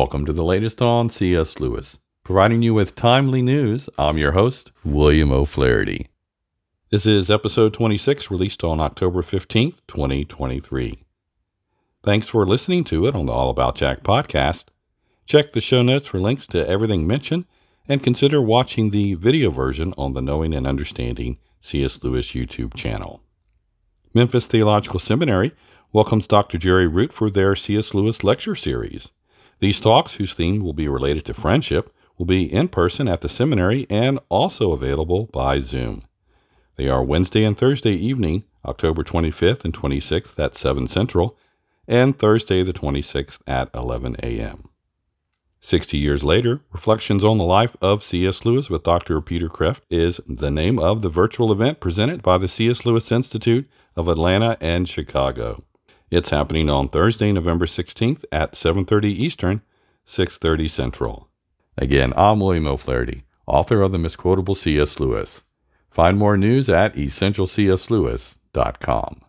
Welcome to the latest on C.S. Lewis. Providing you with timely news, I'm your host, William O'Flaherty. This is episode 26, released on October 15th, 2023. Thanks for listening to it on the All About Jack podcast. Check the show notes for links to everything mentioned and consider watching the video version on the Knowing and Understanding C.S. Lewis YouTube channel. Memphis Theological Seminary welcomes Dr. Jerry Root for their C.S. Lewis lecture series. These talks, whose theme will be related to friendship, will be in person at the seminary and also available by Zoom. They are Wednesday and Thursday evening, October 25th and 26th at 7 Central, and Thursday the 26th at 11 a.m. 60 years later, Reflections on the Life of C.S. Lewis with Dr. Peter Kreeft is the name of the virtual event presented by the C.S. Lewis Institute of Atlanta and Chicago. It's happening on Thursday, November 16th at 7:30 Eastern, 6:30 Central. Again, I'm William O'Flaherty, author of the misquotable C.S. Lewis. Find more news at essentialcslewis.com.